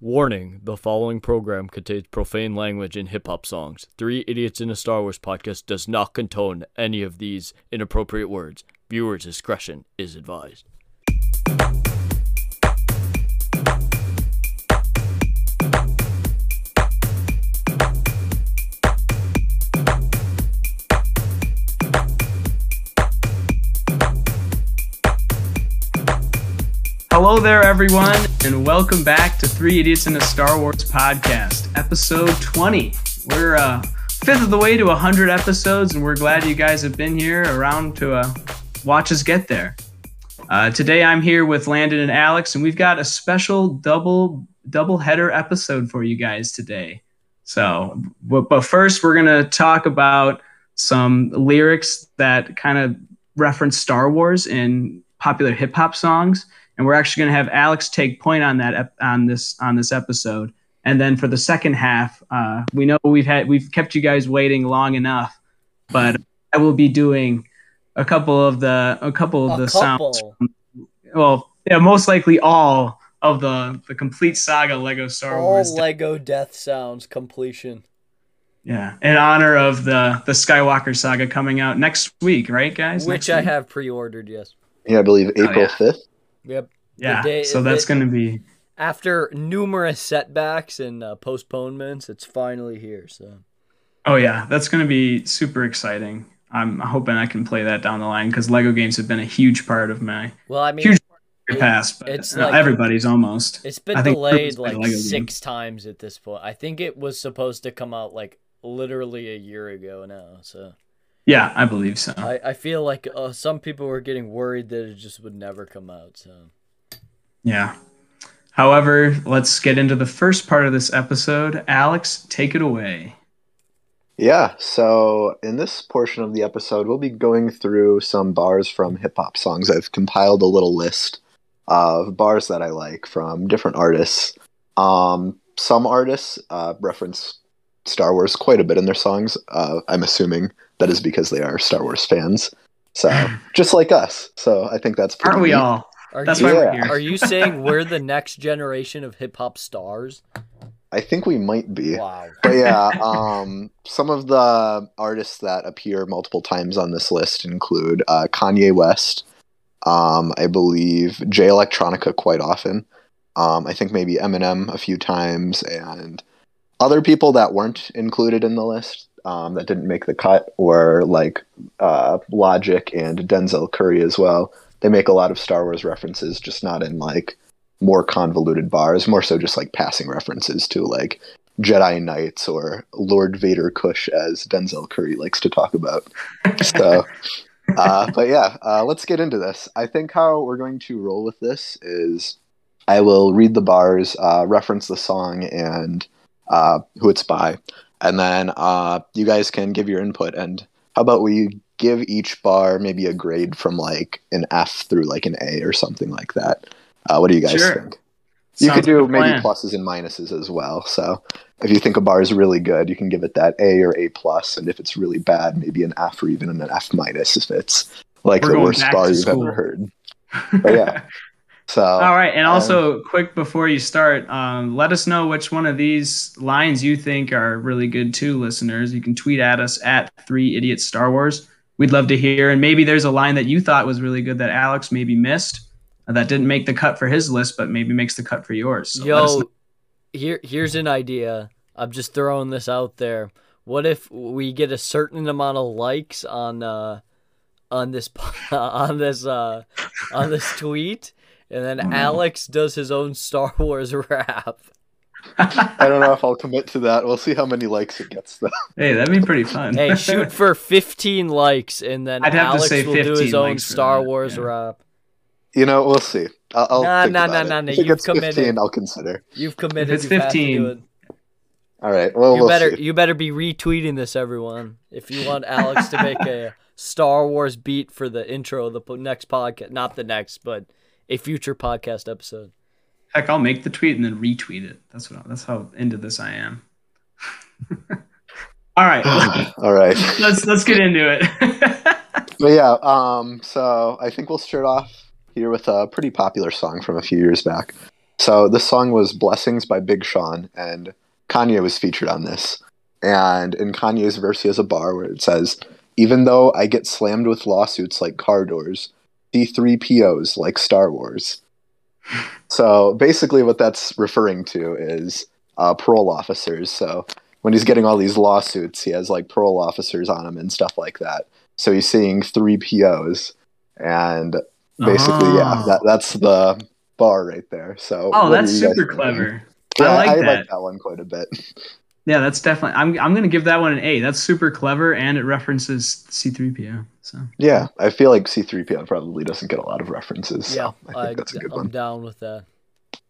Warning the following program contains profane language and hip hop songs. Three Idiots in a Star Wars podcast does not condone any of these inappropriate words. Viewers' discretion is advised. Hello there, everyone, and welcome back to Three Idiots in a Star Wars podcast, episode 20. We're uh, fifth of the way to 100 episodes, and we're glad you guys have been here around to uh, watch us get there. Uh, today, I'm here with Landon and Alex, and we've got a special double double header episode for you guys today. So, but, but first, we're gonna talk about some lyrics that kind of reference Star Wars in popular hip hop songs and we're actually going to have Alex take point on that on this on this episode. And then for the second half, uh, we know we've had we've kept you guys waiting long enough, but I will be doing a couple of the a couple of A the couple. sounds. Well, yeah, most likely all of the the complete saga Lego Star All Wars. Lego death sounds completion. yeah, in honor of the the Skywalker saga coming out next week, right, guys? Which Next I week? have pre ordered, yes. Yeah, I believe April Oh, 5th. Yep. Yeah, day- so that's going to be After numerous setbacks and uh, postponements, it's finally here. So Oh yeah, that's going to be super exciting. I'm hoping I can play that down the line because Lego games have been a huge part of my well, I mean, huge part of it- past. But it's like- everybody's almost. It's been delayed like six times at this point. I think it was supposed to come out like literally a year ago now. So Yeah, I believe so. I, I feel like uh, some people were getting worried that it just would never come out. So yeah. However, let's get into the first part of this episode. Alex, take it away. Yeah, so in this portion of the episode, we'll be going through some bars from hip hop songs. I've compiled a little list of bars that I like from different artists. Um, some artists uh, reference Star Wars quite a bit in their songs. Uh, I'm assuming that is because they are Star Wars fans. So, just like us. So, I think that's pretty Aren't we neat. all? are That's you why we're Yeah. here. are you saying we're the next generation of hip hop stars? I think we might be. Wow. but yeah, um, some of the artists that appear multiple times on this list include uh, Kanye West, um, I believe Jay Electronica quite often, um, I think maybe Eminem a few times, and other people that weren't included in the list um, that didn't make the cut were like uh, Logic and Denzel Curry as well. They make a lot of Star Wars references, just not in like more convoluted bars, more so just like passing references to like Jedi Knights or Lord Vader Kush, as Denzel Curry likes to talk about. So, uh, but yeah, uh, let's get into this. I think how we're going to roll with this is I will read the bars, uh, reference the song, and uh, who it's by, and then uh, you guys can give your input. And how about we give each bar maybe a grade from like an F through like an A or something like that? Uh, what do you guys Sure. think? You could do like maybe pluses and minuses as well. So if you think a bar is really good, you can give it that A or A plus, and if it's really bad, maybe an F or even an F minus if it's like We're the worst bar you've ever heard. But yeah. So All right, and um, also quick before you start, um, let us know which one of these lines you think are really good too, listeners. You can tweet at us at Three Idiots Star Wars. We'd love to hear, and maybe there's a line that you thought was really good that Alex maybe missed, uh, that didn't make the cut for his list, but maybe makes the cut for yours. So let us know. Yo, here here's an idea. I'm just throwing this out there. What if we get a certain amount of likes on uh on this on this uh on this tweet and then Oh, no. Alex does his own Star Wars rap. I don't know if I'll commit to that. We'll see how many likes it gets though. hey, that'd be pretty fun. Hey, shoot for 15 likes and then I'd have to Alex say will do his own Star that, Wars yeah. rap. You know, we'll see. I'll, I'll Nah, think nah, about nah, it. nah, nah, If it you've gets committed. 15, I'll consider. You've committed. it's you have to do 15, it. All right. Well, you we'll better see. you better be retweeting this, everyone. If you want Alex to make a Star Wars beat for the intro of the next podcast, not the next, but a future podcast episode. Heck, I'll make the tweet and then retweet it. That's what. I, That's how into this I am. All right, All right. let's let's get into it. But yeah, um, so I think we'll start off here with a pretty popular song from a few years back. So this song was "Blessings" by Big Sean, and Kanye was featured on this. And in Kanye's verse, he has a bar where it says, "Even though I get slammed with lawsuits like car doors, C3POs like Star Wars." So basically, what that's referring to is uh, parole officers. So when he's getting all these lawsuits, he has like parole officers on him and stuff like that. So he's seeing three POs, and basically, yeah, Oh. that, that's the bar right there. So Oh, that's do you guys super clever. Yeah, I like I that. like that one quite a bit. Yeah, that's definitely. I'm I'm gonna give that one an A. That's super clever, and it references C3PO. So Yeah, I feel like C3PO probably doesn't get a lot of references. Yeah, so I think that's a good I'm one. down with that.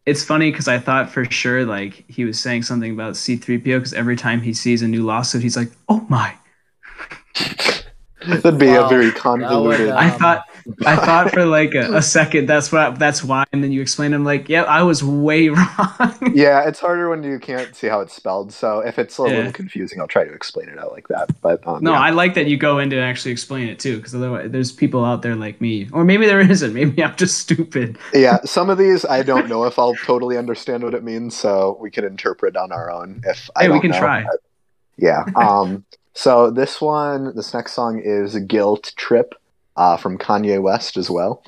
it's funny because I thought for sure like he was saying something about C3PO because every time he sees a new lawsuit, he's like, "Oh my!" That'd be Wow, a very convoluted. would, uh, I Um, thought I thought for like a, a second that's what that's why, and then you explain. I'm like, "Yeah, I was way wrong." yeah, it's harder when you can't see how it's spelled. So if it's a Yeah. little confusing, I'll try to explain it out like that. But um, No, yeah. I like that you go in to actually explain it too, because otherwise there's people out there like me, or maybe there isn't. Maybe I'm just stupid. yeah, some of these I don't know if I'll totally understand what it means, so we can interpret on our own. If I Hey, we don't can know. try. Yeah. Um. so this one, this next song is "Guilt Trip" uh, from Kanye West as well,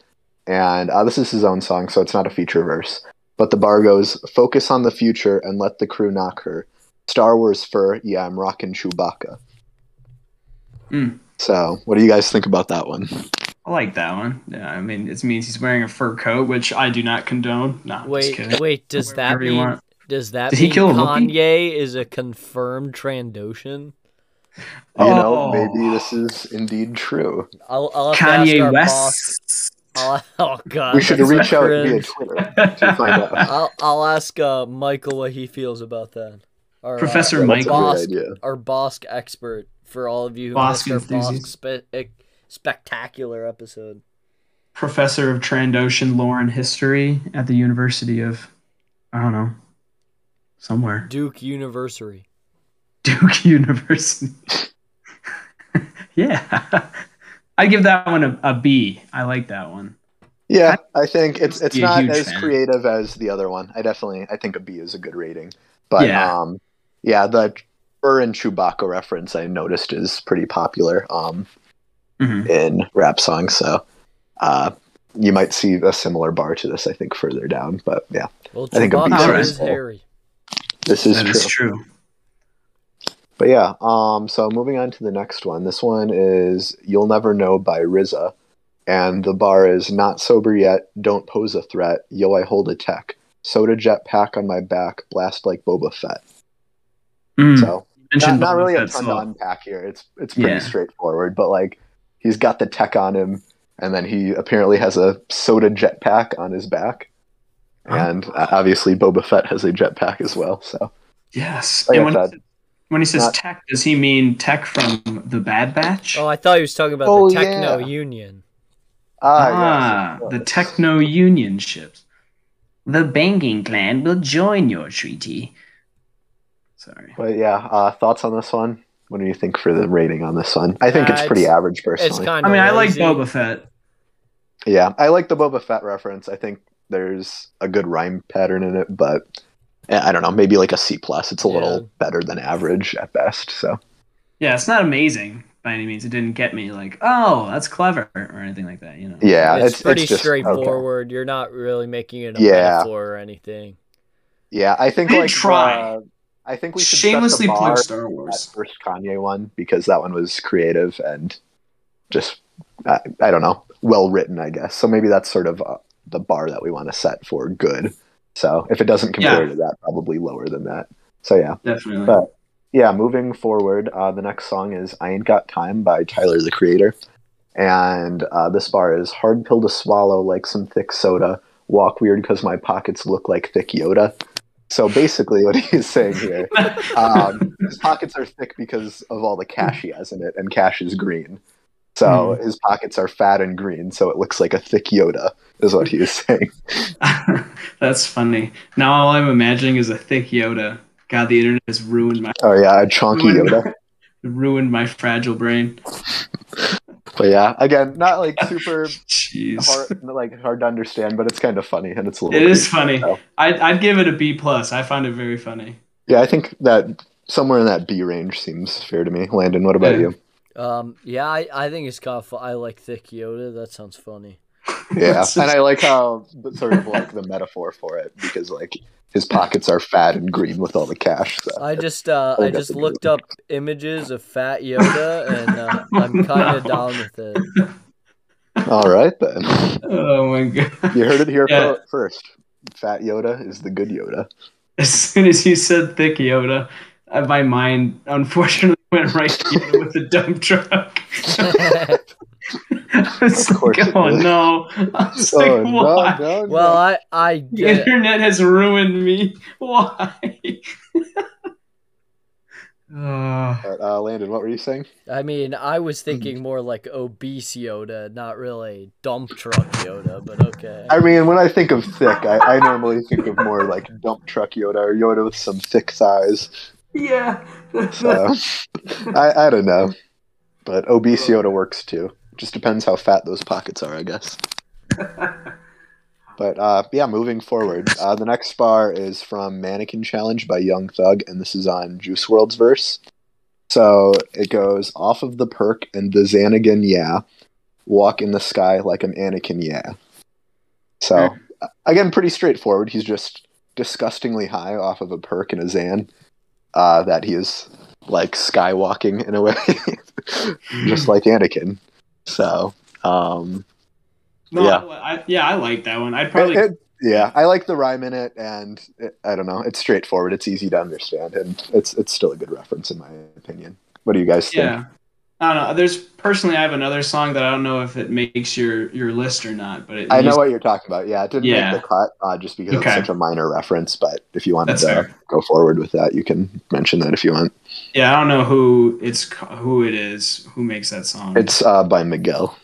and uh, this is his own song, so it's not a feature verse. But the bar goes, "Focus on the future and let the crew knock her." Star Wars fur, yeah, I'm rocking Chewbacca. Mm. So, what do you guys think about that one? I like that one. Yeah, I mean, it means he's wearing a fur coat, which I do not condone. No, I'm just Wait, kidding. wait. Does that mean? Does that Did he mean kill a Wookiee? Kanye is a confirmed Trandoshan? You know, Oh. maybe this is indeed true. I'll, I'll have Kanye West. I'll, oh God, we should reach out via. Twitter to find out. I'll, I'll ask uh, Michael what he feels about that. Our, Professor Yeah, that's a Michael. Bossk, our Bossk expert for all of you who Bossk missed our Bossk spe- spectacular episode. Professor of Trandoshan lore and history at the University of, I don't know, somewhere. Duke University. Duke University. yeah. I give that one a, a B. I like that one. Yeah, I think it's it's not as fan. creative as the other one. I definitely I think a B is a good rating. But Yeah. um yeah, the Fur and Chewbacca reference I noticed is pretty popular um Mhm. in rap songs, so uh you might see a similar bar to this, I think, further down. But yeah, Well, I think a B Chewbacca is is full. hairy. this is That true. is true. But yeah, um, so moving on to the next one. This one is "You'll Never Know" by RZA, and the bar is "Not sober yet, don't pose a threat. Yo, I hold a tech. Soda jet pack on my back, blast like Boba Fett." Mm. So not, not really a Fett, ton so- to unpack here. It's it's pretty Yeah. straightforward, but like he's got the tech on him, and then he apparently has a soda jet pack on his back, Oh. and uh, obviously Boba Fett has a jet pack as well. So Yes. Like when, he says not- tech, does he mean tech from the Bad Batch? Oh, I thought he was talking about Oh, the Techno yeah. Union. ah, ah, yes, the yes. Techno Union ships. The banking clan will join your treaty. Sorry. But yeah, uh, thoughts on this one? What do you think for the rating on this one? I think Uh, it's pretty it's- average It's personally. kind I of. mean, I like Boba Fett. yeah, I like the Boba Fett reference. I think there's a good rhyme pattern in it, but I don't know, maybe like a C plus. It's a Yeah. little better than average at best. So Yeah, it's not amazing by any means. It didn't get me like, oh, that's clever or anything like that. You know. yeah, it's, it's, pretty it's just, okay. straightforward. You're not really making it a Yeah. metaphor or anything. Yeah, I think They like try. uh, I think we should set the Shamelessly bar plug at Star Wars. that first Kanye one because that one was creative and just I, I don't know, well written, I guess. So maybe that's sort of uh, the bar that we want to set for good. So if it doesn't compare Yeah. to that, probably lower than that. So yeah, Definitely. But- yeah. Moving forward, uh, the next song is "I Ain't Got Time" by Tyler the Creator, and uh, this bar is hard pill to swallow like some thick soda. Walk weird because my pockets look like thick Yoda. So basically, what he's saying here, um, his pockets are thick because of all the cash he has in it, and cash is green. So hmm. his pockets are fat and green, so it looks like a thick Yoda, is what he is saying. That's funny. Now all I'm imagining is a thick Yoda. God, the internet has ruined my Oh yeah, a chunky Yoda. ruined my fragile brain. But yeah, again, not like super Jeez. hard, like hard to understand, but it's kind of funny and it's a little. It is funny. so. I'd, I'd give it a B plus. I find it very funny. Yeah, I think that somewhere in that B range seems fair to me. Landon, what about Yeah. you? Um, yeah, I, I think it's kind of fu- I like thick Yoda. That sounds funny. Yeah, It's and I like how sort of like the metaphor for it because like his pockets are fat and green with all the cash. So. I just uh, I just looked up images of Fat Yoda, and uh, I'm kind of down with it. All right then, oh my god! you heard it here Yeah. first. Fat Yoda is the good Yoda. As soon as you said thick Yoda, my mind unfortunately went right to Yoda with the dump truck. I was Of course like, oh did. no! I was like, oh why? no, no, well, no. I I The internet has ruined me. Why? Uh, But, uh, Landon, what were you saying? I mean, I Hmm. was thinking more like obese Yoda, not really dump truck Yoda, but okay. I mean, when I think of thick, I, I normally think of more like dump truck Yoda or Yoda with some thick thighs. Yeah. So I, I don't know, but obese Yoda works too. Just depends how fat those pockets are, I guess. But uh, yeah, moving forward, uh, the next bar is from Mannequin Challenge by Young Thug, and this is on Juice WRLD's verse. So it goes off of the perk and the Xanagan, yeah. Walk in the sky like an Anakin, yeah. So uh, again, pretty straightforward. He's just disgustingly high off of a perk and a Xan. Uh, that he is like skywalking in a way, just like Anakin. So um, No, Yeah. I, yeah, I like that one. I'd probably. It- it- yeah, I like the rhyme in it, and it, I don't know. It's straightforward. It's easy to understand, and it's it's still a good reference in my opinion. What do you guys think? Yeah. I don't know. There's personally, I have another song that I don't know if it makes your your list or not, but it I know used- what you're talking about. Yeah, it didn't Yeah. make the cut uh, just because Okay. it's such a minor reference. But if you wanted That's to fair. go forward with that, you can mention that if you want. Yeah, I don't know who it's who it is who makes that song. It's uh, by Miguel.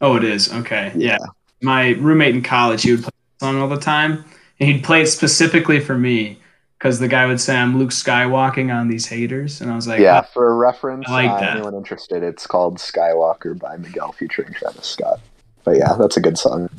oh, it is. Okay, yeah. My roommate in college, he would play that song all the time, and he'd play it specifically for me because the guy would say, "I'm Luke Skywalking on these haters," and I was like, yeah, for reference, I like uh, that. anyone interested, it's called Skywalker by Miguel featuring Travis Scott. But yeah, that's a good song.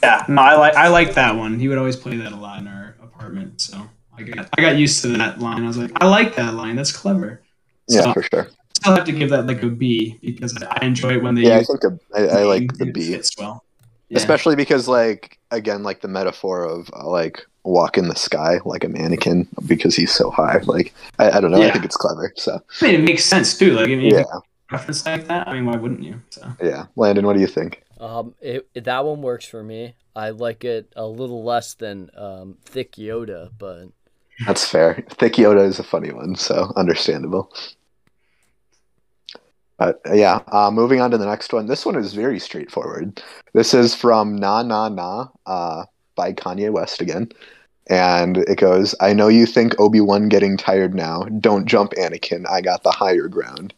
Yeah, no, I like I like that one. He would always play that a lot in our apartment, so I got I got used to that line. I was like, I like that line. That's clever. Yeah, for sure. I still have to give that like a B because I enjoy it when they Yeah, I think a, I, I like the it B. fits well. Yeah. especially because like again like the metaphor of uh, like walk in the sky like a mannequin because he's so high like i, I don't know i think it's clever so I mean, it makes sense too. Like, I mean, yeah yeah. reference like that. I mean, why wouldn't you? So yeah landon what do you think Um, it, it- that one works for me. I like it a little less than um, thick Yoda, but that's fair thick yoda is a funny one so understandable but uh, yeah uh, moving on to the next one this one is very straightforward this is from na na na uh, by kanye west again and it goes i know you think obi-wan getting tired now don't jump anakin i got the higher ground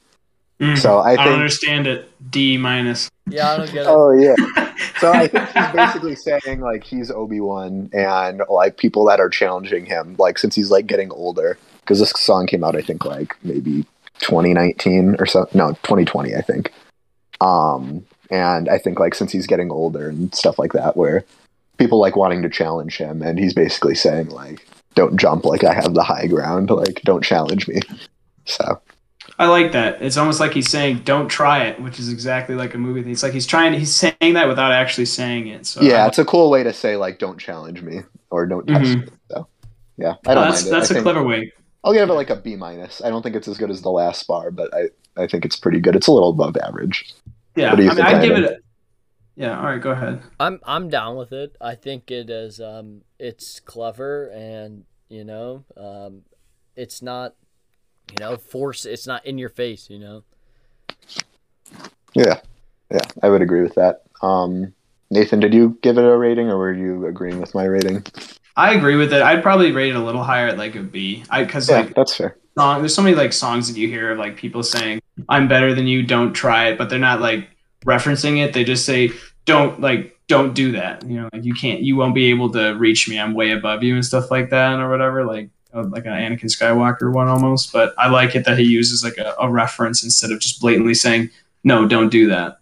Mm. so i I don't understand it. D minus. yeah, I don't get it. Oh yeah. So I think he's basically saying like he's Obi Wan and like people that are challenging him, like since he's like getting older, because this song came out I think like maybe 2019 or so, no 2020 I think. Um, and I think like since he's getting older and stuff like that, where people like wanting to challenge him, and he's basically saying like, "Don't jump like I have the high ground, like don't challenge me." So I like that. It's almost like he's saying, "Don't try it," which is exactly like a movie. thing. It's like he's trying. He's saying that without actually saying it. So yeah, it's a cool way to say like, "Don't challenge me" or "Don't test Mhm. me." So yeah, I don't that's mind it. that's I a clever way. I'll give it like a B minus. I don't think it's as good as the last bar, but I, I think it's pretty good. It's a little above average. Yeah, I mean, I'd give it. A, yeah. All right. Go ahead. I'm I'm down with it. I think it is um it's clever and you know um it's not you know force it's not in your face you know Yeah, yeah, I would agree with that. Um, Nathan, did you give it a rating, or were you agreeing with my rating? I agree with it. I'd probably rate it a little higher at like a B. I because Yeah, like that's fair. song, there's so many like songs that you hear of like people saying I'm better than you, don't try it, but they're not like referencing it. They just say don't like don't do that. You know, like you can't, you won't be able to reach me. I'm way above you and stuff like that or whatever. Like uh, like an Anakin Skywalker one almost. But I like it that he uses like a, a reference instead of just blatantly saying no, don't do that.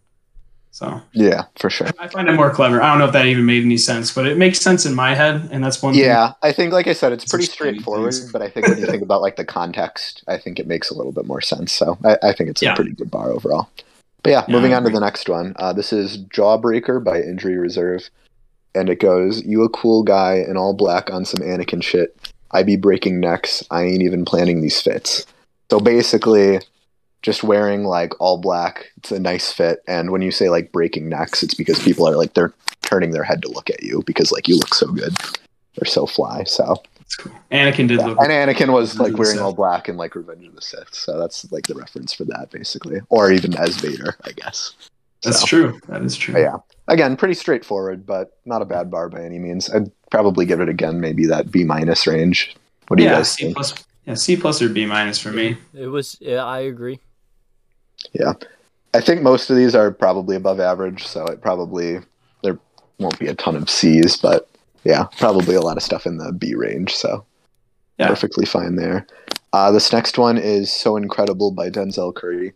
So Yeah, for sure. I find it more clever. I don't know if that even made any sense, but it makes sense in my head, and that's one. thing. Yeah, I think, like I said, it's It's pretty straightforward. But I think when you think about like the context, I think it makes a little bit more sense. So I, I think it's a pretty good bar overall. But yeah, Yeah, moving on to the next one. Uh, this is Jawbreaker by Injury Reserve, and it goes: "You a cool guy in all black on some Anakin shit. I be breaking necks. I ain't even planning these fits." So basically, just wearing like all black. It's a nice fit, and when you say like breaking necks, it's because people are like they're turning their head to look at you because like you look so good. They're so fly. So cool. Anakin did yeah. look. And Anakin was like wearing Sith. all black in like Revenge of the Sith, so that's like the reference for that, basically, or even as Vader, I guess. That's So, true. That is true. yeah, again, pretty straightforward, but not a bad bar by any means. I'd probably give it again, maybe that B minus range. What do you yeah, guys C think? plus. Yeah, C plus or B minus for me. It was. Yeah, I agree. Yeah, I think most of these are probably above average, so it probably there won't be a ton of C's, but yeah, probably a lot of stuff in the B range. So Yeah. perfectly fine there. Uh, this next one is "So Incredible" by Denzel Curry.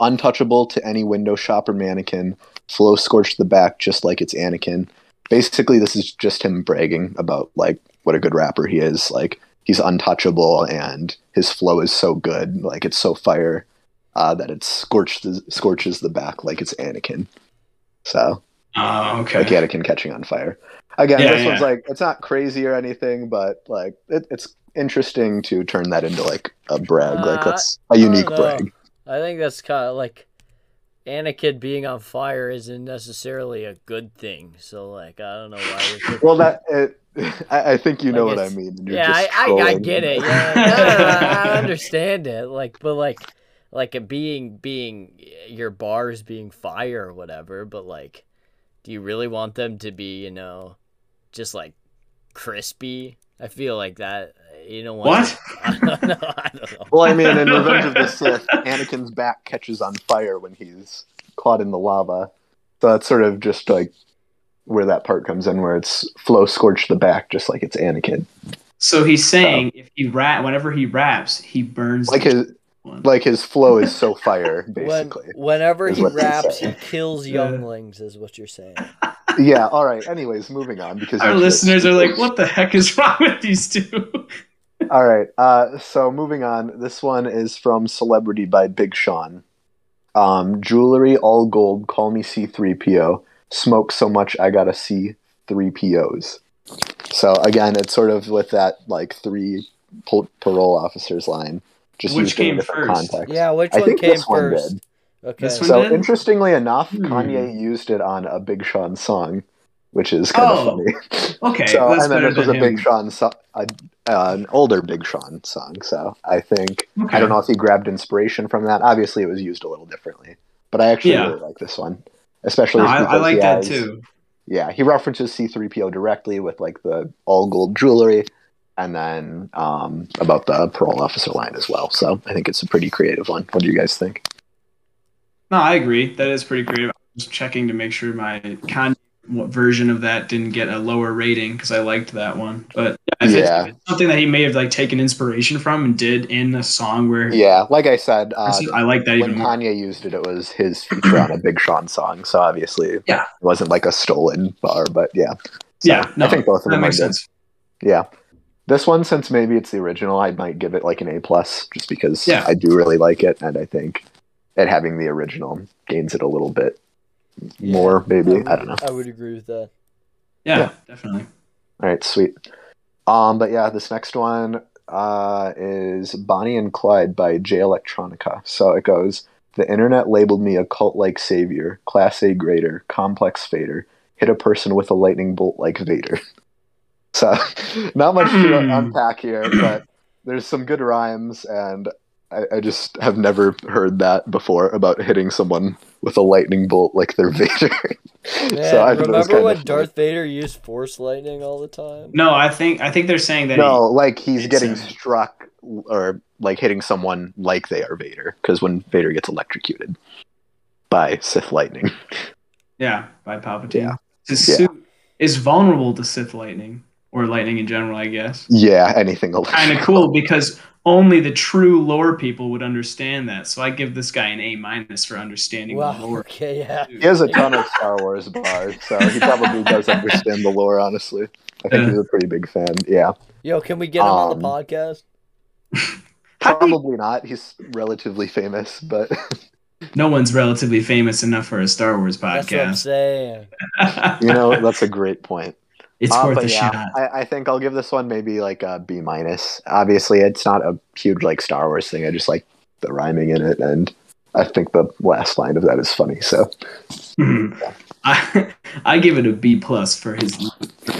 Untouchable to any window shopper mannequin, flow scorched the back just like it's Anakin. Basically, this is just him bragging about like what a good rapper he is. Like he's untouchable and his flow is so good, like it's so fire uh, that it scorched the, scorches the back like it's Anakin. So Oh, okay. like Anakin catching on fire. Again, Yeah, this one's like it's not crazy or anything, but like it, it's interesting to turn that into like a brag. like Uh, that's a unique I brag. I think that's kind of like Anakin being on fire isn't necessarily a good thing. So like, I don't know why. You're thinking- Well, that it, I, I think you know what I mean. you're yeah, I, just I, I trolling. get it. Yeah, no, no, no, I understand it. Like, but like, like it being being your bars being fire or whatever. But like, do you really want them to be, you know, just like crispy? I feel like that. You know What? I don't know. I don't know. Well, I mean, in Revenge of the Sith, Anakin's back catches on fire when he's caught in the lava. So that's sort of just like where that part comes in, where it's flow scorched the back, just like it's Anakin. So he's saying if he rap, whenever he raps, he burns. Like the his one. Like his flow is so fire, When, basically. whenever he raps, he kills younglings, is what you're saying. yeah. All right. Anyways, moving on because Our you're listeners are like, "What the heck is wrong with these two? All right. Uh, so moving on. This one is from Celebrity by Big Sean. Um, jewelry all gold. Call me C3PO. Smoke so much I gotta see three POs. So again, it's sort of with that like three parole officers line, just Which used in a came first? context. Yeah, which I one think came this one first? did. Okay. This one So did? interestingly enough, Hmm. Kanye used it on a Big Sean song, which is kind of Oh, funny. Okay, so that's and then better this was a him. Big Sean, so- a, uh, an older Big Sean song. So I think Okay. I don't know if he grabbed inspiration from that. Obviously, it was used a little differently, but I actually Yeah. really like this one, especially No, I, I because like he that has- too. Yeah, he references C-3PO directly with like the all gold jewelry, and then um, about the parole officer line as well. So I think it's a pretty creative one. What do you guys think? No, I agree. That is pretty creative. I was checking to make sure my con what version of that didn't get a lower rating because I liked that one. But yeah, it's- Yeah. it's something that he may have like taken inspiration from and did in a song where Yeah, like I said, uh, I like that when even more. Kanye used it, it was his feature on a Big Sean song. So obviously, Yeah. it wasn't like a stolen bar, but yeah. So Yeah, no, I think both of them makes sense. Yeah. This one, since maybe it's the original, I might give it like an A plus, just because Yeah. I do really like it, and I think it having the original gains it a little bit Yeah, more. Maybe would- I don't know. I would agree with that. Yeah, Yeah. definitely. All right, sweet. Um, but yeah, this next one uh, is Bonnie and Clyde by Jay Electronica. So it goes: The internet labeled me a cult-like savior, class A grader, complex fader, hit a person with a lightning bolt like Vader. So, not much to Hmm. unpack here, but there's some good rhymes, and I, I just have never heard that before about hitting someone with a lightning bolt like they're Vader. Man, so I thought it remember kinda when funny. Darth Vader used Force lightning all the time? No, I think I think they're saying that. No, like he's getting him. struck or like hitting someone like they are Vader, because when Vader gets electrocuted by Sith lightning. yeah, by Palpatine. Yeah. His Yeah. suit is vulnerable to Sith lightning. Or lightning in general, I guess. Yeah, anything. Kind of cool because only the true lore people would understand that. So I give this guy an A minus for understanding Wow. the lore. Okay. Yeah. He has a ton of Star Wars bars, so he probably does understand the lore. Honestly, I think Yeah. he's a pretty big fan. Yeah, Yo, can we get him on the Um, podcast? How do you- probably not. He's relatively famous, but no one's relatively famous enough for a Star Wars That's what I'm podcast. saying. you know that's a great point. It's Uh, worth but a yeah, shot. I, I think I'll give this one maybe like a B minus. Obviously, it's not a huge like Star Wars thing. I just like the rhyming in it, and I think the last line of that is funny. So I, I give it a B plus for his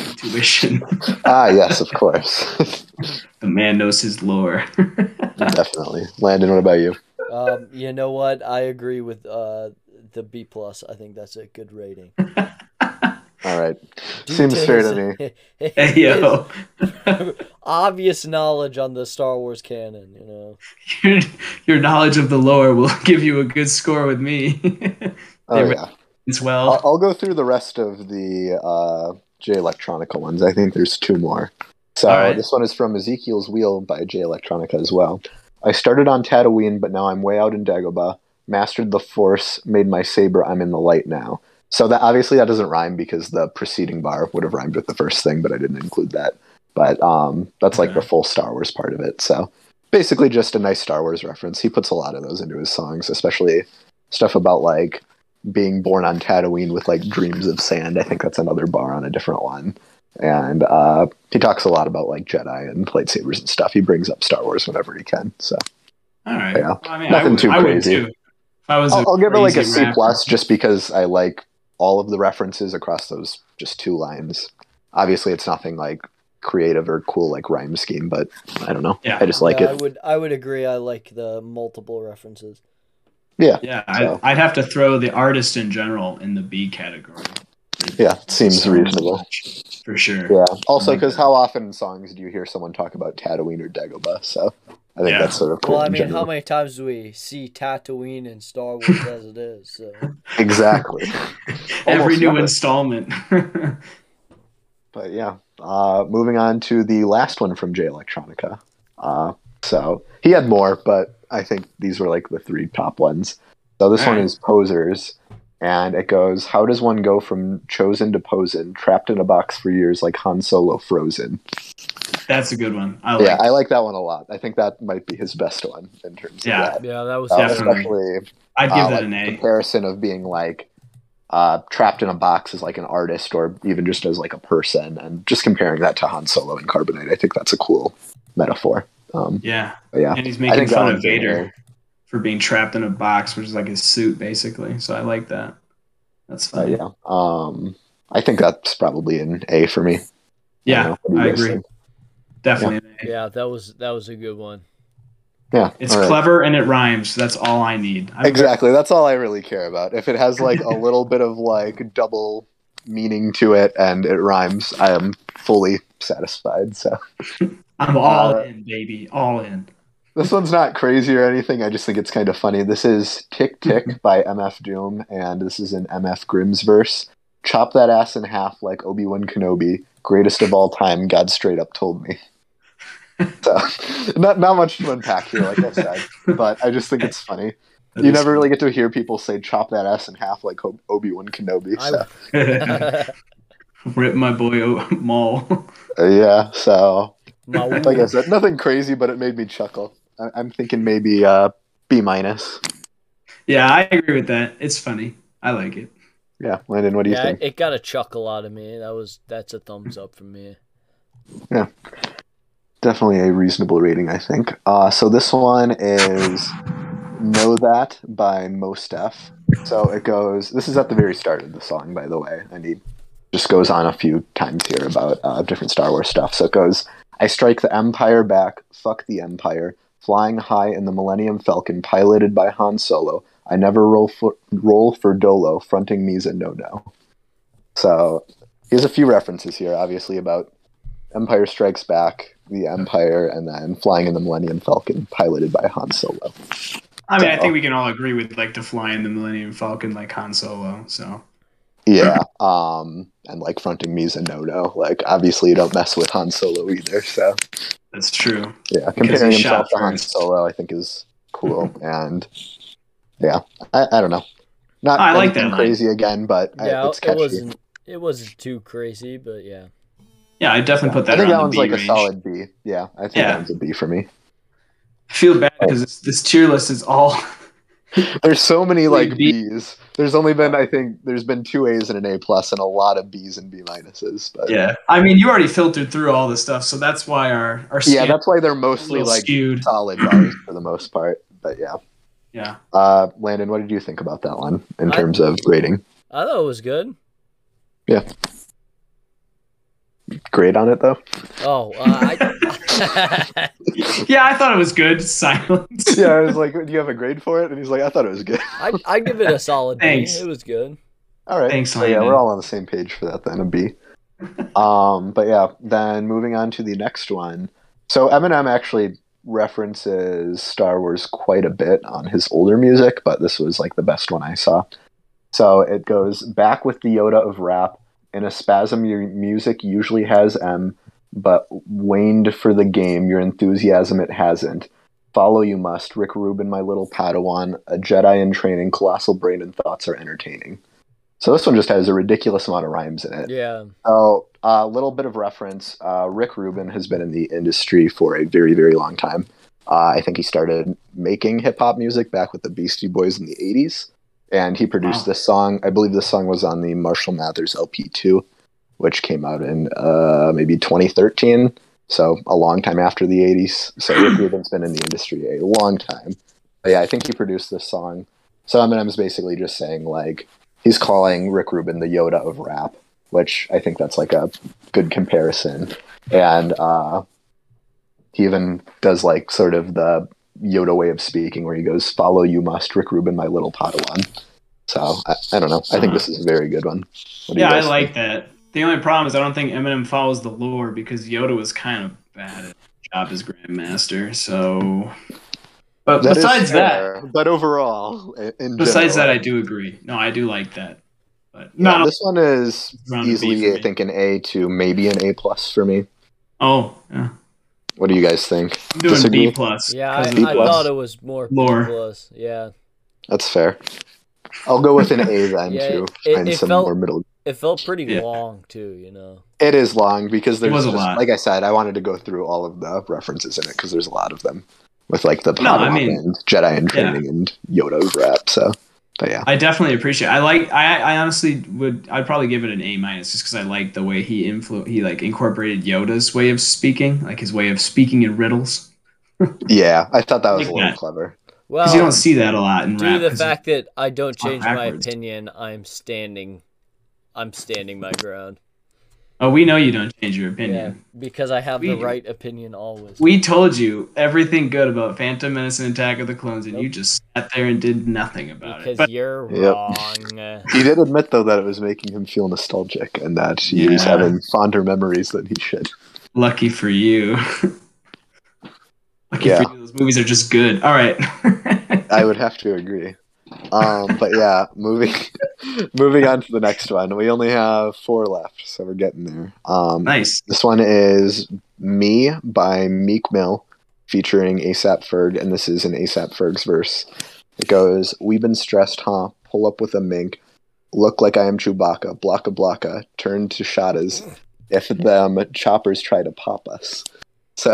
intuition. ah, yes, of course, the man knows his lore. definitely. Landon, what about you? Um, you know what? I agree with uh the B plus. I think that's a good rating. All right, Due seems fair to me. hey yo, obvious knowledge on the Star Wars canon. You know. your, your knowledge of the lore will give you a good score with me Oh yeah. as I'll, well. I'll go through the rest of the uh, Jay Electronica ones. I think there's two more. So All right. this one is from Ezekiel's Wheel by Jay Electronica as well. I started on Tatooine, but now I'm way out in Dagobah. Mastered the Force, made my saber. I'm in the light now. So that obviously that doesn't rhyme because the preceding bar would have rhymed with the first thing, but I didn't include that. But um, that's like the full Star Wars part of it. So basically, just a nice Star Wars reference. He puts a lot of those into his songs, especially stuff about like being born on Tatooine with like dreams of sand. I think that's another bar on a different one. And uh, he talks a lot about like Jedi and lightsabers and stuff. He brings up Star Wars whenever he can. So All right. yeah. Well, I mean, Nothing would, too crazy. I was, I'll, I'll give it like a C plus just because I like all of the references across those just two lines. Obviously, it's nothing like creative or cool like rhyme scheme, but I don't know. Yeah. I just like Yeah, I it. would. I would agree. I like the multiple references. Yeah, Yeah, So- I, I'd have to throw the artist in general in the B category. yeah, seems So reasonable. for sure. Yeah. Also, because that. how often in songs do you hear someone talk about Tatooine or Dagobah? So I think Yeah. that's sort of cool. Well, I mean, general. how many times do we see Tatooine in Star Wars as it is? So. exactly. Every new never. installment. But yeah, uh, moving on to the last one from Jay Electronica. Uh, so he had more, but I think these were like the three top ones. So this one Alright. is Posers, and it goes, "How does one go from chosen to posen, trapped in a box for years like Han Solo frozen?" That's a good one. I like yeah, I like that one a lot. I think that might be his best one in terms Yeah. of that. Yeah, that was Uh, Definitely. especially I'd give uh, that like, an A. comparison of being like uh, trapped in a box as like an artist or even just as like a person and just comparing that to Han Solo and Carbonite. I think that's a cool metaphor. Um, Yeah. yeah, And he's making fun of Vader there. For being trapped in a box, which is like his suit, basically. So I like that. That's Uh, fun. yeah. Um, I think that's probably an A for me. Yeah, don't know. What do you I agree. think? Definitely an A. yeah, that was that was a good one. Yeah, It's all right. clever and it rhymes. That's all I need. I- Exactly. That's all I really care about. If it has like a little bit of like double meaning to it and it rhymes, I am fully satisfied. So. I'm all Uh, in, baby. All in. This one's not crazy or anything. I just think it's kind of funny. This is Tick Tick by MF Doom, and this is in MF Grimm's verse. Chop that ass in half like Obi Wan Kenobi, greatest of all time. God straight up told me. So, not not much to unpack here, like I said, but I just think it's funny. That You is- never really get to hear people say "chop that ass in half" like Obi Wan Kenobi. So, Rip my boy o- Maul. uh, yeah. So, my, like I said, nothing crazy, but it made me chuckle. I- I'm thinking maybe uh, B minus. yeah, I agree with that. It's funny. I like it. Yeah, Landon, what do you yeah, think? it got a chuckle out of me. That was that's a thumbs up from me. Yeah, definitely a reasonable rating, I think. Uh, so this one is "Know That" by Mos Def. So it goes. This is at the very start of the song, by the way, and he just goes on a few times here about uh, different Star Wars stuff. So it goes, "I strike the Empire back. Fuck the Empire. Flying high in the Millennium Falcon, piloted by Han Solo. I never roll for roll for Dolo. Fronting me's a no no." So he has a few references here, obviously about Empire Strikes Back, the Empire, and then Flying in the Millennium Falcon, piloted by Han Solo. I mean, I think we can all agree with like the flying the Millennium Falcon like Han Solo. So Yeah. Um, and like fronting me is a no no. Like obviously you don't mess with Han Solo either. So That's true. yeah, Because comparing he himself to Han. Solo, I think is cool. and yeah, I, I don't know. Not I like that anything line. crazy again, but I, Yeah, it's it catchy. wasn't. It wasn't too crazy, but yeah. Yeah, I definitely put that I think that around one's like range. a solid B. Yeah, I think Yeah. that one's a B for me. I feel bad oh. because this, this tier list is all. There's so many like B's. There's only been I think there's been two A's and an A plus and a lot of B's and B minuses. But yeah, I mean, you already filtered through all this stuff, so that's why our our yeah, that's why they're mostly like skewed. solid bars for the most part. But yeah, Yeah, uh, Landon, what did you think about that one in I- terms of grading? I thought it was good. Grade on it though? Oh, uh, I, yeah, I thought it was good. Silence. yeah, I was like, do you have a grade for it? And he's like, I thought it was good. I I give it a solid B. Thanks. It was good. All right. Thanks, so yeah, we're all on the same page for that then, a B. um, but yeah, then moving on to the next one. So Eminem actually references Star Wars quite a bit on his older music, but this was like the best one I saw. So it goes back with the Yoda of rap. In a spasm, your music usually has M, but waned for the game. Your enthusiasm it hasn't. Follow you must. Rick Rubin, my little Padawan, a Jedi in training. Colossal brain and thoughts are entertaining. So this one just has a ridiculous amount of rhymes in it. Yeah. Oh, a little bit of reference. Uh, Rick Rubin has been in the industry for a very, very long time. Uh, I think he started making hip hop music back with the Beastie Boys in the '80s, and he produced Wow. this song. I believe this song was on the Marshall Mathers LP2, which came out in uh, maybe 2013. So a long time after the '80s. So Rick Rubin's been in the industry a long time. But yeah, I think he produced this song. So Eminem's basically just saying like he's calling Rick Rubin the Yoda of rap, which I think that's like a good comparison. And uh, he even does like sort of the Yoda way of speaking, where he goes, "Follow you must, Rick Rubin, my little Padawan." So I, I don't know. I think this is a very good one. What Yeah, I guys like think? that. The only problem is I don't think Eminem follows the lore because Yoda was kind of bad at his job as Grandmaster. So, but That is besides that, but overall, i- in besides that, I do agree. No, I do like that. But yeah, no, this one is around the B for easily. I think, an A to maybe an A plus for me. oh, yeah. What do you guys think? I'm doing Disagree? B plus. Yeah, I, 'cause B I plus. thought it was more B plus. Yeah. That's fair. I'll go with an A then Yeah, to it- find it some felt- more middle. It felt pretty Yeah. long too, you know. It is long because there's was a just, lot. like I said, I wanted to go through all of the references in it because there's a lot of them with like the No, I Padawan mean- and Jedi in training and Yoda rap. So, but yeah, I definitely appreciate. It. I like. I, I honestly would. I'd probably give it an A minus just because I like the way he influ. He like incorporated Yoda's way of speaking, like his way of speaking in riddles. yeah, I thought that was Like a little that. clever. Well, you don't see that a lot in due rap. to the 'cause fact that I don't change my opinion, I'm standing. I'm standing my ground. Oh, we know you don't change your opinion. Yeah, opinion. because I have We the right opinion always. We told you everything good about Phantom Menace and Attack of the Clones, and you just sat there and did nothing about because it. But you're Yep. wrong. He did admit though that it was making him feel nostalgic and that he was having fonder memories than he should. lucky for you. lucky Yeah. for you, those movies are just good. All right. I would have to agree. Um, but yeah, moving moving on to the next one. We only have four left, so we're getting there. Um, nice. This one is Me by Meek Mill featuring ASAP Ferg, and this is an ASAP Ferg's verse. It goes, We've been stressed, huh? Pull up with a mink. Look like I am Chewbacca. Blocka blocka. Turn to Shadas. If them choppers try to pop us. So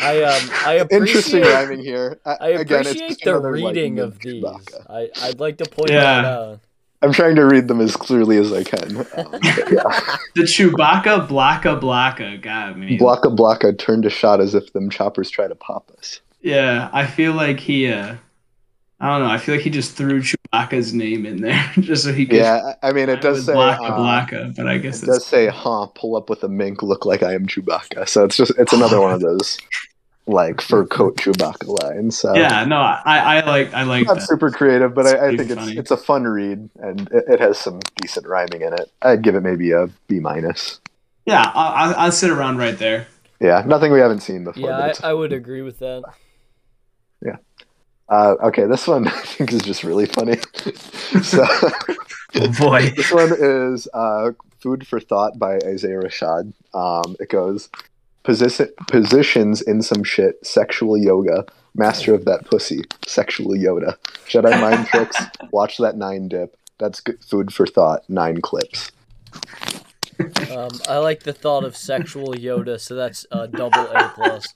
I um I interesting rhyming here. I, I again, it's appreciate just the another, like, reading mink of these. Chewbacca. I I'd like to point Yeah. that out. I'm trying to read them as clearly as I can. Um, yeah. The Chewbacca Blocka Blocka got me. Blocka blocka. Turn to as if them choppers try to pop us. Yeah, I feel like he. uh I don't know. I feel like he just threw Chewbacca's name in there just so he could. Yeah, I I mean, it does say. Blocka uh, Blocka, but I guess It does say, "Huh, pull up with a mink, look like I am Chewbacca." So it's just it's another one of those like fur coat Chewbacca lines. So yeah. No, I I like I like not that. super creative, but It's I, I think it's funny. it's a fun read and it, it has some decent rhyming in it. I'd give it maybe a B minus. Yeah, I'll, I'll, I'll sit around right there. Yeah, nothing we haven't seen before. Yeah, but I, it's a I would agree with that. Uh, okay, this one I think is just really funny. so Oh boy. This one is uh, Food for Thought by Isaiah Rashad. Um, it goes Position, Positions in some shit, sexual yoga, master of that pussy, sexual Yoda, Jedi mind tricks, watch that nine dip. That's good food for thought, nine clips. Um, I like the thought of sexual Yoda, so that's a double A plus.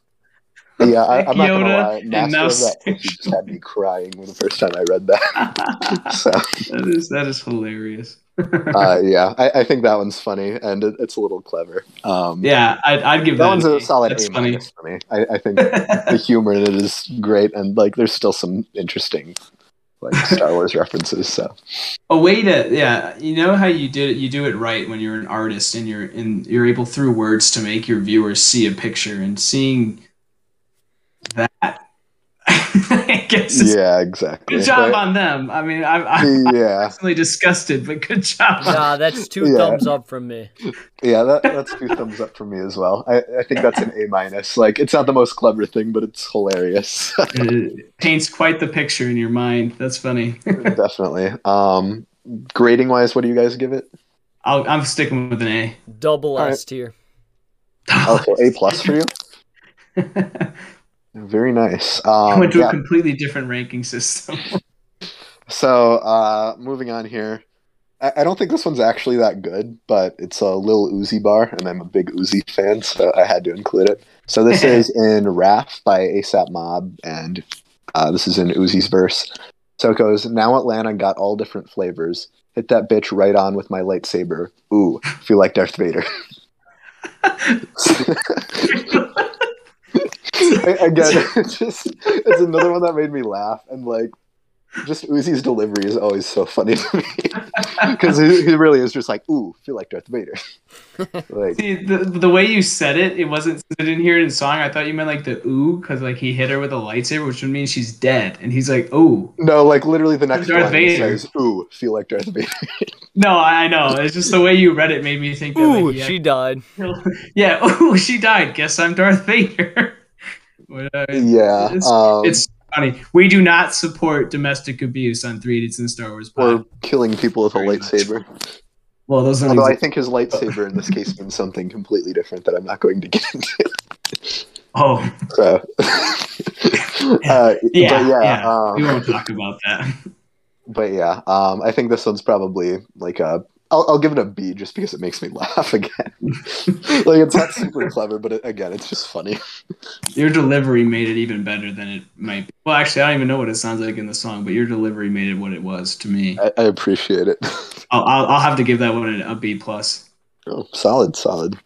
Yeah, I, I'm not gonna lie. Master now of that just had me crying when the first time I read that. So that is that is hilarious. uh, yeah, I, I think that one's funny and it, it's a little clever. Um, yeah, I'd, I'd give that that, one's a A. solid That's A funny. for me. I, I think the humor in it is great, and like there's still some interesting like Star Wars references. So A way to yeah, you know how you did it. You do it right when you're an artist and you're and you're able through words to make your viewers see a picture and seeing that. I guess is yeah, exactly. good job But- on them. I mean, I'm, I'm yeah, personally disgusted, but good job. on Nah, that's two Yeah. thumbs up from me. yeah, that, that's two thumbs up from me as well. I, I think that's an A minus. Like it's not the most clever thing, but it's hilarious. It paints quite the picture in your mind. That's funny. Definitely. Um, grading wise, what do you guys give it? I'll, I'm sticking with an A. Double All right. S tier. Oh, so A plus for you. Very nice. I Um, went to yeah, a completely different ranking system. So, uh, moving on here. I, I don't think this one's actually that good, but it's a Lil Uzi bar, and I'm a big Uzi fan, so I had to include it. So this is in Wrath by ASAP Mob, and uh, this is in Uzi's verse. So it goes, Now Atlanta got all different flavors. Hit that bitch right on with my lightsaber. Ooh, feel like Darth Vader. Again, it's just it's another one that made me laugh, and like, just Uzi's delivery is always so funny to me because he, he really is just like, "Ooh, feel like Darth Vader." like, See, the, the way you said it, it wasn't. I didn't hear it in song. I thought you meant like the ooh, because like he hit her with a lightsaber, which would mean she's dead. And he's like, ooh. no, like literally the next Darth line Vader. says, "Ooh, feel like Darth Vader." No, I I know. It's just the way you read it made me think that. Ooh, like, he she died. yeah. Ooh, she died. Guess I'm Darth Vader. Yeah, It's, um, it's funny. We do not support domestic abuse on Three Idiots and Star Wars. or Pod. killing people with a Very much. lightsaber. Well, those are Although I think his lightsaber in this case means something completely different that I'm not going to get into. oh So, uh, yeah, but yeah. yeah, um, we won't talk about that. but yeah, um, I think this one's probably like a. I'll, I'll give it a B just because it makes me laugh again. like it's not super clever, but it, again, it's just funny. Your delivery made it even better than it might be. Well, actually, I don't even know what it sounds like in the song, but your delivery made it what it was to me. I, I appreciate it. I'll, I'll, I'll have to give that one a B plus. oh, solid, solid.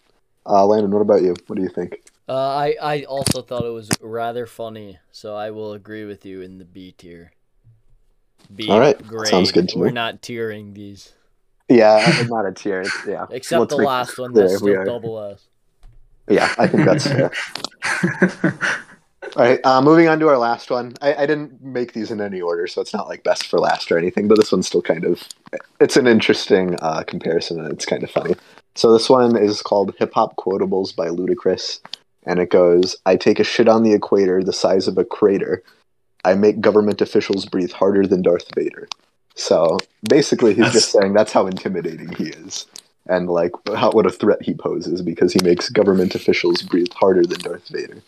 Uh, Landon, what about you? What do you think? Uh, I I also thought it was rather funny, so I will agree with you in the B tier. B All right, grade. sounds good to We're me. not tiering these, Yeah, not a tier. Yeah, except Let's the last one. clear That's we still are- double S. Yeah, I think that's fair. All right, uh, moving on to our last one. I, I didn't make these in any order, so it's not like best for last or anything. But this one's still kind of it's an interesting uh, comparison, and it's kind of funny. So this one is called Hip Hop Quotables by Ludacris, and it goes, "I take a shit on the equator the size of a crater. I make government officials breathe harder than Darth Vader." So basically, he's just saying that's how intimidating he is, and like how, what a threat he poses because he makes government officials breathe harder than Darth Vader.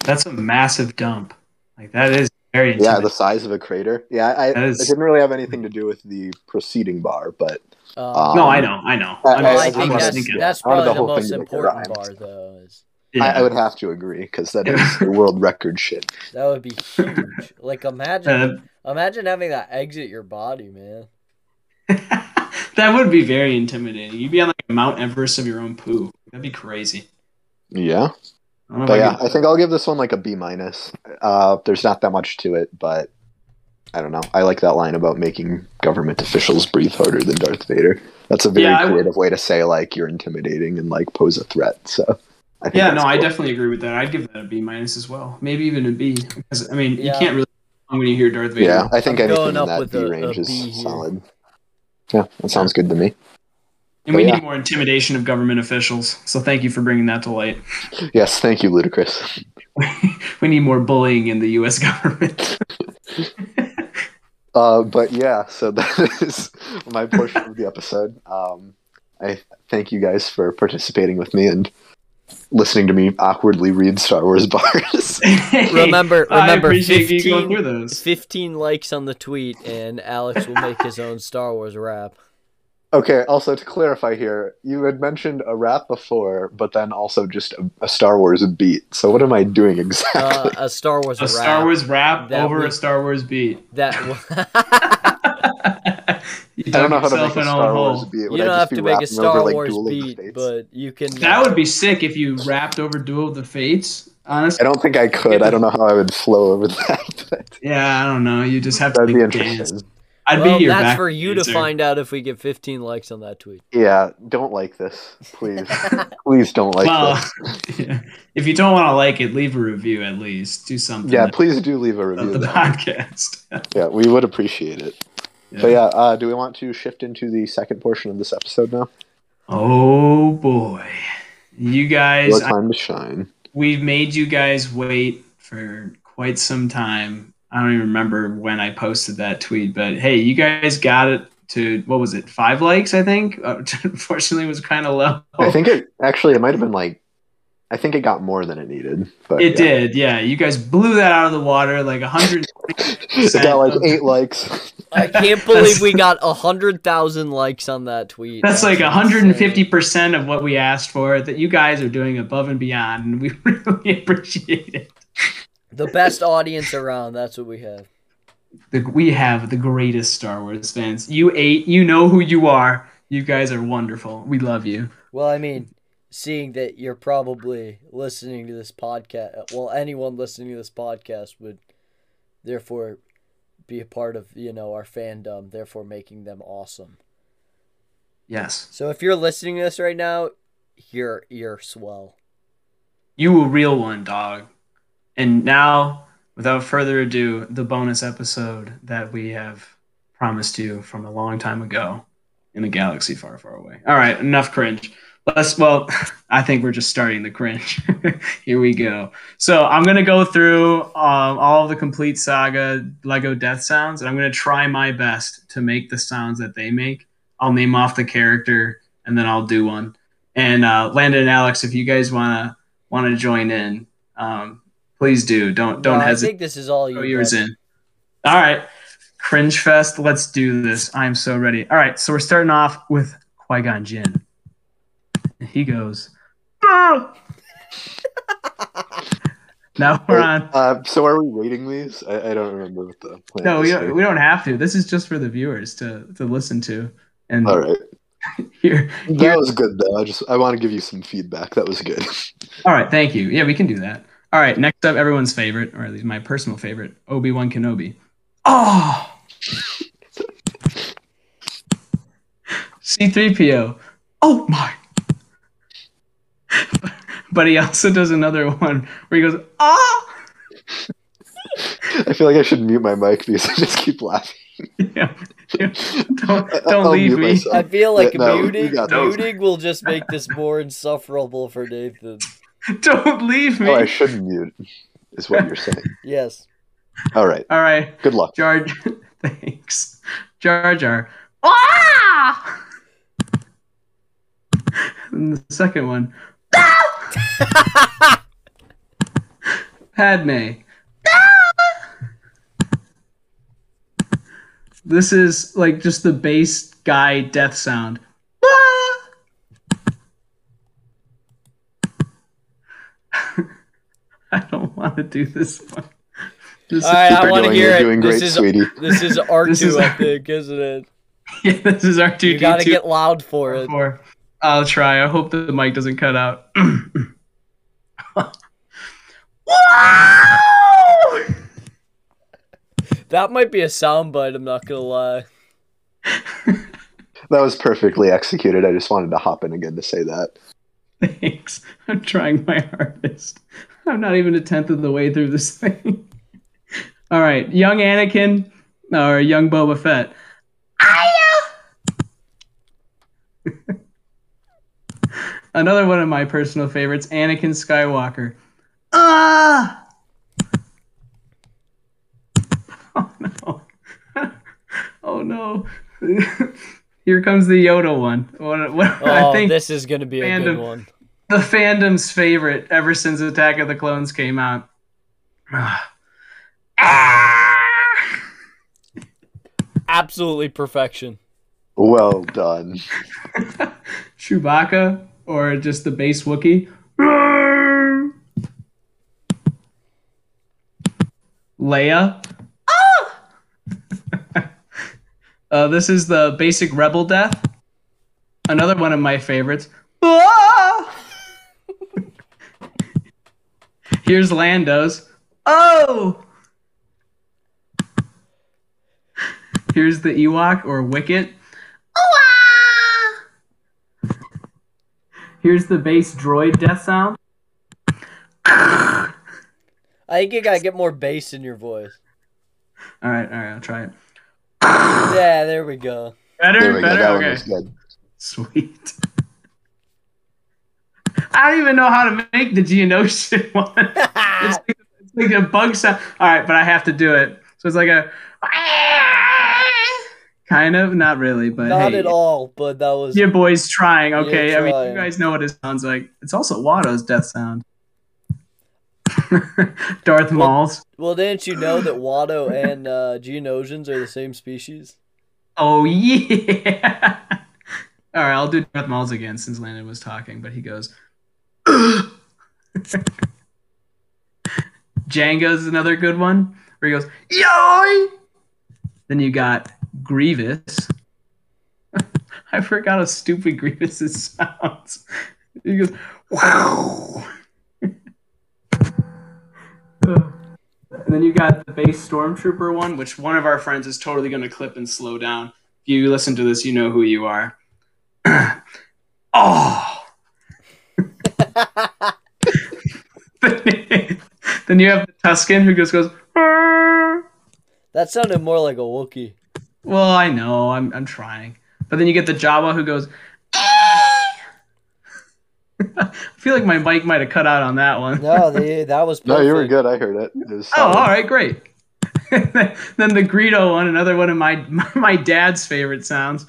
That's a massive dump. Like that is very Yeah, the size of a crater. Yeah, I, That is- it didn't really have anything to do with the preceding bar, but Uh, Um, no, I know, I know. I- I'm no, just- I I think that's, thinking- that's I wanted probably the the whole most thing to important bar, though. Is yeah. I, I would have to agree because that is the world record shit. that would be huge. like imagine, Uh, imagine having that exit your body, man. that would be very intimidating. You'd be on like Mount Everest of your own poo. That'd be crazy. Yeah, I but I yeah, could- I think I'll give this one like a B minus. Uh, there's not that much to it, but I don't know. I like that line about making government officials breathe harder than Darth Vader. That's a very Yeah, I would- creative way to say like you're intimidating and like pose a threat. So I think yeah, that's no, I definitely agree with that. I'd give that a B minus as well. Maybe even a B. Because I mean, Yeah. you can't really when you hear Darth Vader. Yeah, I think I'm anything in up that with B a- a range is B here. solid. Yeah, that sounds good to me. And we yeah. need more intimidation of government officials. So thank you for bringing that to light. Yes, thank you, Ludacris. we need more bullying in the U.S. government. Uh, but yeah, so that is my portion of the episode. Um, I thank you guys for participating with me and listening to me awkwardly read Star Wars bars. Remember, I remember, appreciate you going 15 through those. 15 likes on the tweet, and Alex will make his own Star Wars rap. okay, also to clarify here, you had mentioned a rap before, but then also just a, a Star Wars beat. So what am I doing exactly? Uh, a Star Wars A rap. Star Wars rap over we- a Star Wars beat. That you I don't know how to make a Star Wars hole. beat. Would you don't have to make a Star over, like, Wars Duel beat, but you can. That would be sick if you rapped over Duel of the Fates. Honestly, I don't think I could. I don't know how I would flow over that. But yeah, I don't know. You just have to that'd be like, dance. interesting. I'd well, be your that's back for you to find out if we get 15 likes on that tweet. Yeah, don't like this, please. please don't like well, this. yeah. if you don't want to like it, leave a review at least. Do something. Yeah, please do leave a review. of the podcast. Yeah, we would appreciate it. But yeah, uh, do we want to shift into the second portion of this episode now? Oh boy, you guys, What I- time to shine? we've made you guys wait for quite some time. I don't even remember when I posted that tweet, but hey, you guys got it to what was it? Five likes, I think. Unfortunately, it was kind of low. I think it actually it might have been like I think it got more than it needed. But it yeah. did. Yeah, you guys blew that out of the water like a hundred. it got like eight likes. I can't believe we got a 100,000 likes on that tweet. That's like insane. 150 percent of what we asked for. That you guys are doing above and beyond, and we really appreciate it. The best audience around, that's what we have. the, we have the greatest Star Wars fans. You eight, you know who you are. You guys are wonderful. We love you. Well, I mean, seeing that you're probably listening to this podcast, well, anyone listening to this podcast would therefore be a part of, you know, our fandom, therefore making them awesome. Yes, So if you're listening to this right now, you're you're swell. you a real one, dog. And now, without further ado, the bonus episode that we have promised you from a long time ago in a galaxy far, far away. All right, enough cringe. Let's. Well, I think we're just starting the cringe. Here we go. So I'm gonna go through um, all of the complete saga Lego Death sounds, and I'm gonna try my best to make the sounds that they make. I'll name off the character, and then I'll do one. And uh, Landon and Alex, if you guys wanna wanna join in, um, please do. Don't don't No, I hesitate. think this is all you. Yours in. All right, cringe fest. Let's do this. I'm so ready. All right, so we're starting off with Qui Gon Jinn. And he goes. "Ah!" now we're on. Uh, so are we rating these? I, I don't remember what the plan No, is we don't, we don't have to. This is just for the viewers to to listen to. And All right. here, That was good though. I just I want to give you some feedback. That was good. All right, thank you. Yeah, we can do that. All right, next up, everyone's favorite, or at least my personal favorite, Obi Wan Kenobi. Oh. C3PO. Oh my. But he also does another one where he goes, ah! I feel like I should mute my mic because I just keep laughing. Yeah. yeah. Don't, don't I'll leave me. myself. I feel like Yeah, no, we muting muting will just make this more insufferable for Nathan. Don't leave me. Oh, I shouldn't mute. Is what you're saying. Yes. All right. All right. Good luck. Jar thanks. Jar Jar. Ah! And the second one. Padme. This is like just the bass guy death sound. I don't want to do this one. This All right, I want to hear it. doing this great, is sweetie. this is R This is- two, I think, isn't it? yeah, this is R two You gotta get loud for it. Four. I'll try. I hope the mic doesn't cut out. That might be a soundbite. I'm not gonna lie. That was perfectly executed. I just wanted to hop in again to say that. Thanks. I'm trying my hardest. I'm not even a tenth of the way through this thing. All right, young Anakin or young Boba Fett. Another one of my personal favorites, Anakin Skywalker. Ah! Oh no. oh no. no. Here comes the Yoda one. What, what, Oh, I think this is gonna be a good one. the fandom's favorite ever since Attack of the Clones came out. Ah! Absolutely perfection. Well done. Chewbacca or just the base Wookiee. Leia. Ah! uh, this is the basic rebel death. Another one of my favorites. Ah! Here's Lando's. Oh! Here's the Ewok or Wicket. Here's the bass droid death sound. I think you gotta get more bass in your voice. All right, all right, I'll try it. Yeah, there we go. Better, we better. That one okay, was good. sweet. I don't even know how to make the Geonosian one. it's, like, it's like a bug sound. All right, but I have to do it. So it's like a kind of, not really, but Not hey, at all, but that was Your boy's trying. Okay, I mean, you guys know what it sounds like. It's also Watto's death sound. Darth Maul's. Well, didn't you know that Watto and uh, Geonosians are the same species? Oh yeah. All right, I'll do Darth Maul's again since Landon was talking, but he goes. Django's another good one where he goes yoy. Then you got Grievous. I forgot how stupid Grievous sounds. He goes wow. And then you got the base stormtrooper one, which one of our friends is totally going to clip and slow down. If you listen to this, you know who you are. oh. then you have the Tusken who just goes. "Arr." That sounded more like a Wookiee. Well, I know, I'm I'm trying. But then you get the Jawa who goes. Ah! I feel like my mic might have cut out on that one. No, they, that was No, you were good. I heard it. It Oh, solid. all right, great. then the Greedo one, another one of my my, my dad's favorite sounds.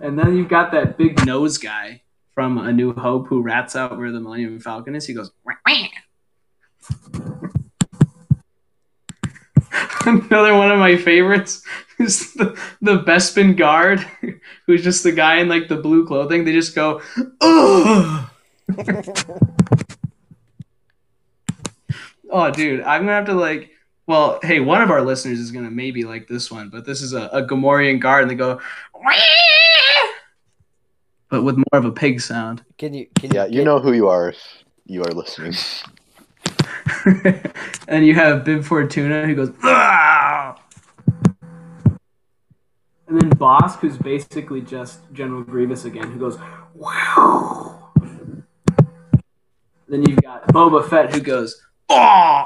And then you've got that big nose guy from A New Hope who rats out where the Millennium Falcon is. He goes. "Wah, wah." Another one of my favorites is the, the Bespin guard, who's just the guy in like the blue clothing. They just go, Ugh! oh, dude, I'm gonna have to like. Well, hey, one of our listeners is gonna maybe like this one, but this is a, a Gamorrean guard, and they go, "Wah!" but with more of a pig sound. Can you? Can Yeah, you, you know who you are if you are listening. and you have Bib Fortuna who goes, "Ah!" and then Bossk, who's basically just General Grievous again, who goes, "Wow." Then you've got Boba Fett who goes, "Oh!"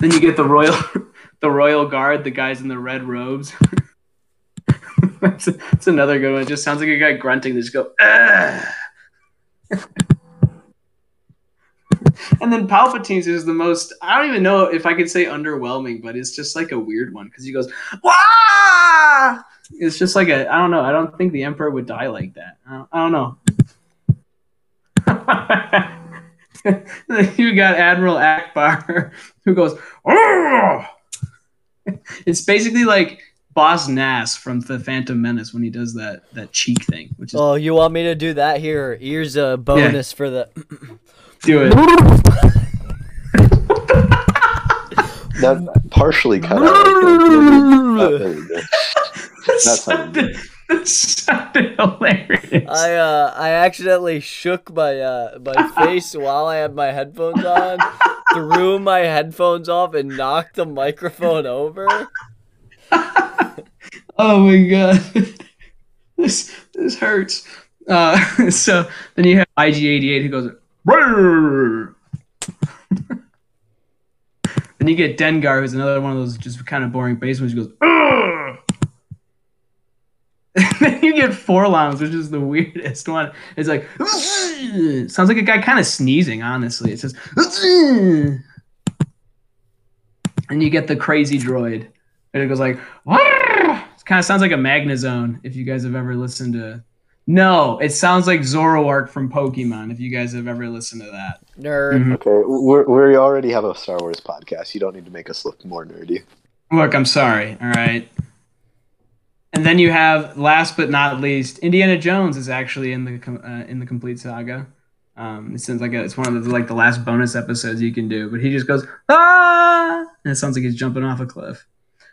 Then you get the royal, the royal guard, the guys in the red robes. that's, that's another good one. It just sounds like a guy grunting. They just go. And then Palpatine's is the most, I don't even know if I could say underwhelming, but it's just like a weird one because he goes, Wah! It's just like a, I don't know. I don't think the Emperor would die like that. I don't, I don't know. you got Admiral Ackbar who goes, "Oh!" It's basically like Boss Nass from the Phantom Menace when he does that that cheek thing, which is Oh, you want me to do that here? Here's a bonus for the. do it. That partially cut out. There we go. That That's sounded, that sounded hilarious. I uh I accidentally shook my uh my face while I had my headphones on, threw my headphones off and knocked the microphone over. oh my god, this this hurts. Uh, so then you have IG88 who goes. Then you get Dengar, who's another one of those just kind of boring bass ones. Who goes. Then you get Forlons, which is the weirdest one. It's like sounds like a guy kind of sneezing. Honestly, it says. And you get the crazy droid, and it goes like, it kind of sounds like a Magnezone. If you guys have ever listened to, no, it sounds like Zoroark from Pokemon. If you guys have ever listened to that, Nerd. Mhm. Okay, we're, we already have a Star Wars podcast. You don't need to make us look more nerdy. Look, I'm sorry. All right. And then you have, last but not least, Indiana Jones is actually in the uh, in the complete saga. Um, it sounds like a, it's one of the like the last bonus episodes you can do, but he just goes ah, and it sounds like he's jumping off a cliff.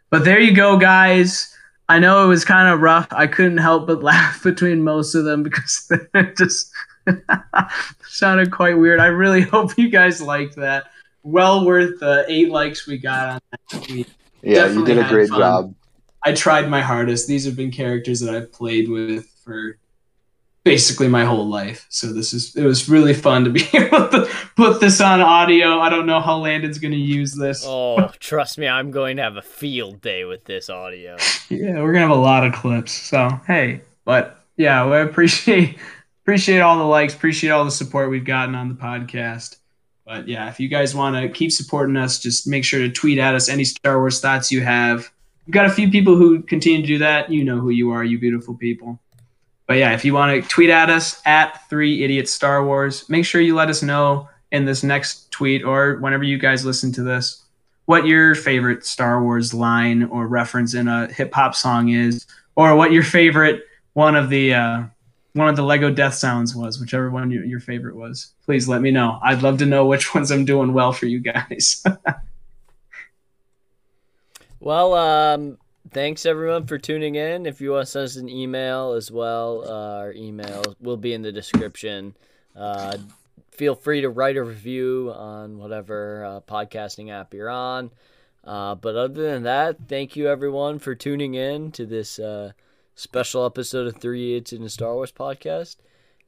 But there you go, guys. I know it was kind of rough. I couldn't help but laugh between most of them because it just sounded quite weird. I really hope you guys liked that. Well worth the eight likes we got on that tweet. Yeah, Definitely you did a great fun. job. I tried my hardest. These have been characters that I've played with for basically my whole life. So this is it was really fun to be able to put this on audio. I don't know how Landon's going to use this. Oh, trust me, I'm going to have a field day with this audio. Yeah, we're gonna have a lot of clips. So hey, but yeah, we appreciate appreciate all the likes, appreciate all the support we've gotten on the podcast. But yeah, if you guys want to keep supporting us, just make sure to tweet at us any Star Wars thoughts you have. We've got a few people who continue to do that. You know who you are, you beautiful people. But yeah, if you want to tweet at us at Three Idiots Star Wars, make sure you let us know in this next tweet or whenever you guys listen to this what your favorite Star Wars line or reference in a hip hop song is, or what your favorite one of the uh, one of the Lego Death Sounds was, whichever one your, your favorite was. Please let me know. I'd love to know which ones I'm doing well for you guys. Well, um, thanks everyone for tuning in. If you want to send us an email as well, uh, our email will be in the description. Uh, feel free to write a review on whatever uh, podcasting app you're on. Uh, but other than that, thank you everyone for tuning in to this uh, special episode of Three Idiots in the Star Wars podcast.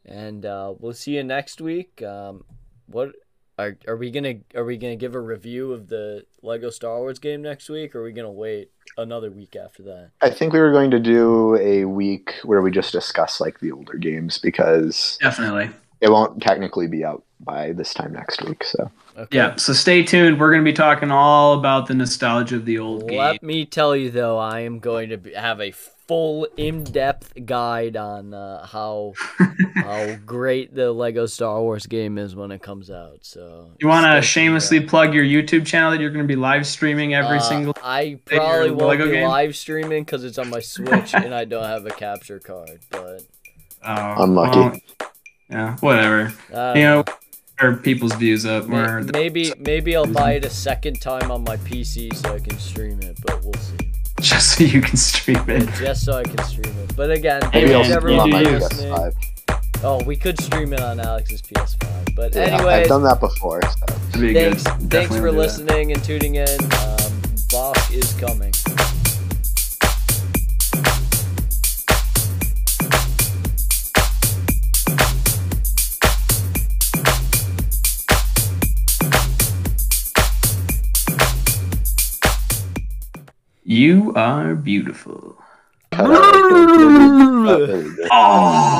And uh, we'll see you next week. Um, what are are we gonna are we gonna give a review of the Lego Star Wars game next week, or are we gonna wait another week after that? I think we were going to do a week where we just discuss like the older games because Definitely. it won't technically be out by this time next week. So Okay. Yeah. So stay tuned. We're going to be talking all about the nostalgia of the old game. Let me tell you though, I am going to be, have a full in-depth guide on uh, how how great the Lego Star Wars game is when it comes out. So You want to shamelessly for that. plug your YouTube channel that you're going to be live streaming every Uh, single. I probably won't Lego be game? live streaming because it's on my Switch and I don't have a capture card. But Oh, Unlucky. well, yeah. Whatever. I don't You know, or people's views up. May- Or Maybe maybe I'll buy it a second time on my PC so I can stream it, but we'll see. just so you can stream it. Just so I can stream it. But again, maybe Hey, I'll man, stream everyone on my you do. listening. PS5. Oh, we could stream it on Alex's PS5. But Yeah, anyways, I've done that before. So. Thanks thanks for do that. listening and tuning in. Um, Bosch is coming. You are beautiful. Cut out. There we go. Oh.